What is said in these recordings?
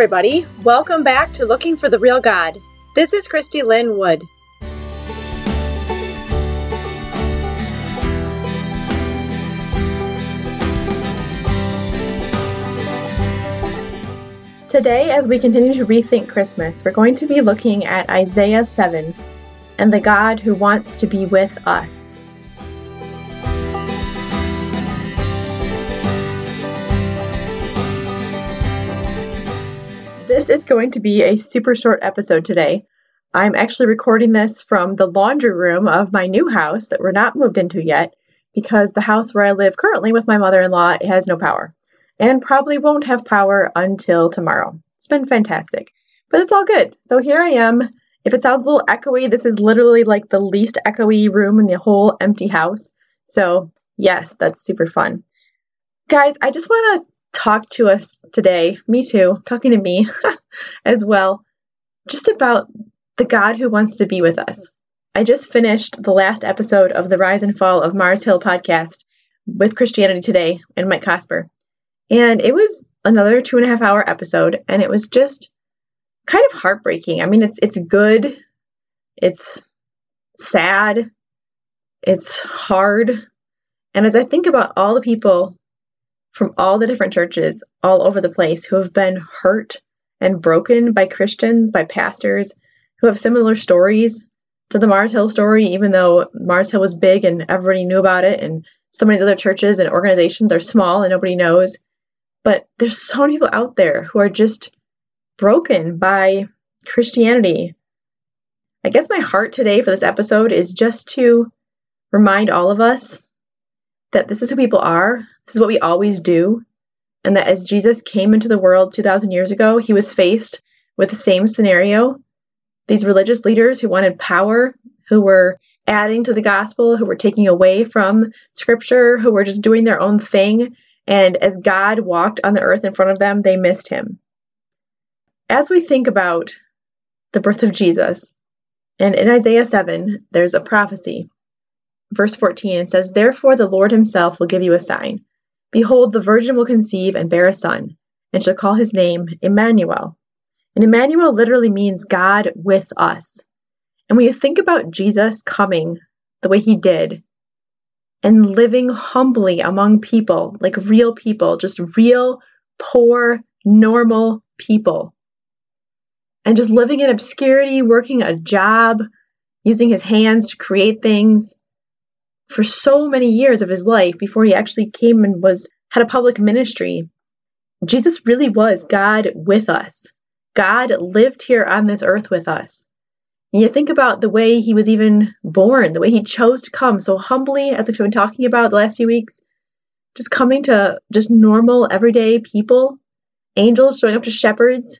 everybody. Welcome back to Looking for the Real God. This is Christy Lynn Wood. Today, as we continue to rethink Christmas, we're going to be looking at Isaiah 7 and the God who wants to be with us. Is going to be a super short episode today. I'm actually recording this from the laundry room of my new house that we're not moved into yet because the house where I live currently with my mother in law has no power and probably won't have power until tomorrow. It's been fantastic, but it's all good. So here I am. If it sounds a little echoey, this is literally like the least echoey room in the whole empty house. So, yes, that's super fun. Guys, I just want talk to us today, me too, talking to me as well, just about the God who wants to be with us. I just finished the last episode of the Rise and Fall of Mars Hill podcast with Christianity Today and Mike Cosper. And it was another two and a half hour episode, and it was just kind of heartbreaking. I mean, it's it's good, it's sad, it's hard. And as I think about all the people from all the different churches all over the place who have been hurt and broken by Christians, by pastors who have similar stories to the Mars Hill story, even though Mars Hill was big and everybody knew about it, and so many other churches and organizations are small and nobody knows. But there's so many people out there who are just broken by Christianity. I guess my heart today for this episode is just to remind all of us that this is who people are, this is what we always do, and that as Jesus came into the world 2,000 years ago, he was faced with the same scenario. These religious leaders who wanted power, who were adding to the gospel, who were taking away from scripture, who were just doing their own thing. And as God walked on the earth in front of them, they missed him. As we think about the birth of Jesus, and in Isaiah 7, there's a prophecy verse 14 it says, Therefore the Lord himself will give you a sign. Behold, the virgin will conceive and bear a son, and shall call his name Emmanuel. And Emmanuel literally means God with us. And when you think about Jesus coming the way he did, and living humbly among people, like real people, just real, poor, normal people, and just living in obscurity, working a job, using his hands to create things, for so many years of his life before he actually came and was had a public ministry. Jesus really was God with us. God lived here on this earth with us. And you think about the way he was even born, the way he chose to come so humbly, as we've been talking about the last few weeks, just coming to just normal, everyday people, angels showing up to shepherds,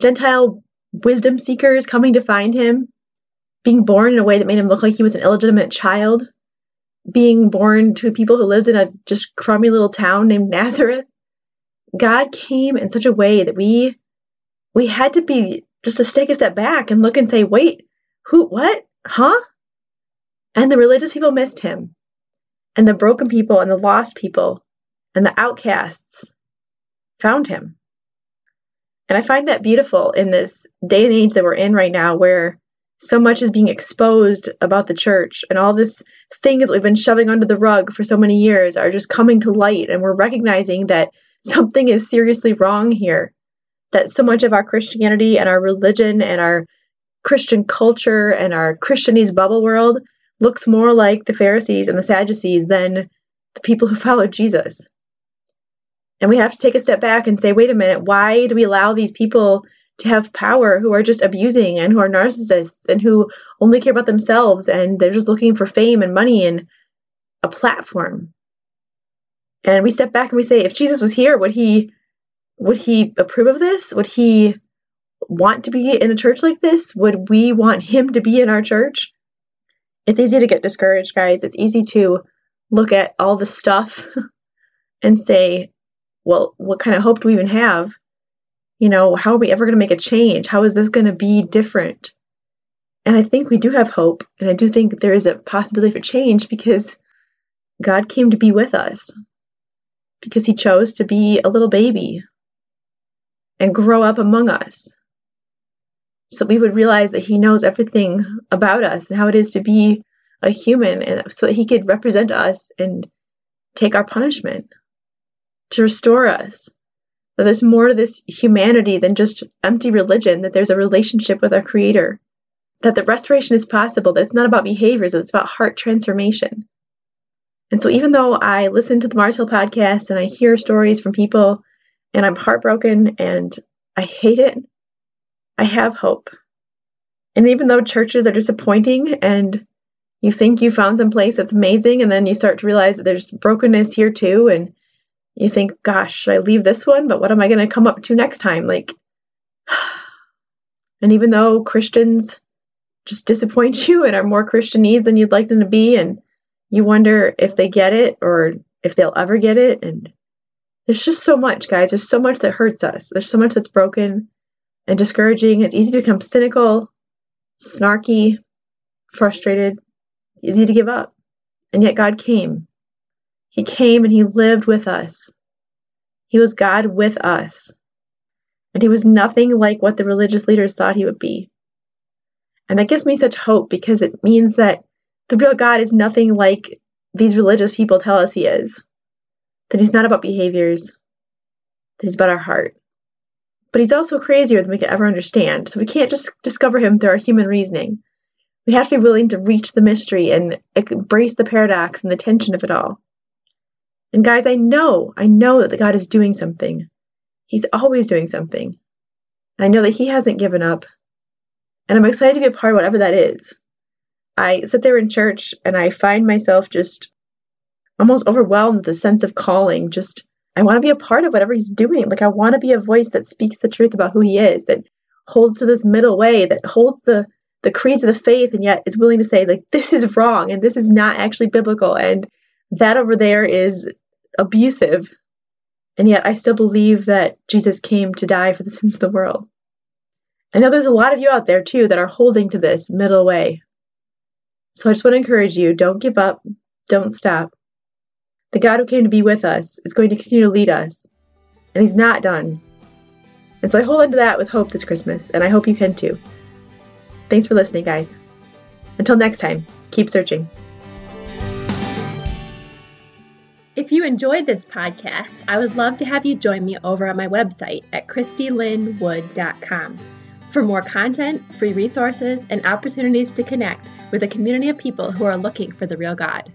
Gentile wisdom seekers coming to find him, being born in a way that made him look like he was an illegitimate child, being born to people who lived in a just crummy little town named Nazareth. God came in such a way that we we had to be just to take a step back and look and say, wait, who what? Huh? And the religious people missed him. And the broken people and the lost people and the outcasts found him. And I find that beautiful in this day and age that we're in right now where so much is being exposed about the church and all this things that we've been shoving under the rug for so many years are just coming to light and we're recognizing that something is seriously wrong here. That so much of our christianity and our religion and our christian culture and our christianese bubble world looks more like the pharisees and the sadducees than the people who followed jesus. And we have to take a step back and say wait a minute why do we allow these people to have power who are just abusing and who are narcissists and who only care about themselves and they're just looking for fame and money and a platform. And we step back and we say, if Jesus was here, would he would he approve of this? Would he want to be in a church like this? Would we want him to be in our church? It's easy to get discouraged, guys. It's easy to look at all the stuff and say, well, what kind of hope do we even have? You know, how are we ever going to make a change? How is this going to be different? And I think we do have hope. And I do think there is a possibility for change because God came to be with us, because he chose to be a little baby. and grow up among us. So we would realize that He knows everything about us and how it is to be a human, and so that He could represent us and take our punishment, to restore us. That there's more to this humanity than just empty religion, that there's a relationship with our Creator, that the restoration is possible, that it's not about behaviors, it's about heart transformation. And so, even though I listen to the Mars Hill podcast and I hear stories from people and I'm heartbroken and I hate it, I have hope. And even though churches are disappointing and you think you found some place that's amazing, and then you start to realize that there's brokenness here too, and you think, gosh, should I leave this one? But what am I going to come up to next time? Like, and even though Christians just disappoint you and are more Christianese than you'd like them to be, and you wonder if they get it or if they'll ever get it, and there's just so much, guys. There's so much that hurts us. There's so much that's broken and discouraging. It's easy to become cynical, snarky, frustrated, easy to give up. And yet God came. He came and He lived with us. He was God with us. And He was nothing like what the religious leaders thought He would be. And that gives me such hope because it means that the real God is nothing like these religious people tell us He is that he's not about behaviors, that he's about our heart. But he's also crazier than we could ever understand, so we can't just discover him through our human reasoning. We have to be willing to reach the mystery and embrace the paradox and the tension of it all. And guys, I know, I know that God is doing something. He's always doing something. I know that He hasn't given up. And I'm excited to be a part of whatever that is. I sit there in church and I find myself just almost overwhelmed with a sense of calling. Just, I want to be a part of whatever he's doing. Like, I want to be a voice that speaks the truth about who he is, that holds to this middle way, that holds the the creeds of the faith and yet is willing to say like this is wrong and this is not actually biblical and that over there is abusive and yet i still believe that jesus came to die for the sins of the world i know there's a lot of you out there too that are holding to this middle way so i just want to encourage you don't give up don't stop the God who came to be with us is going to continue to lead us, and He's not done. And so I hold on to that with hope this Christmas, and I hope you can too. Thanks for listening, guys. Until next time, keep searching. If you enjoyed this podcast, I would love to have you join me over on my website at ChristyLynnWood.com for more content, free resources, and opportunities to connect with a community of people who are looking for the real God.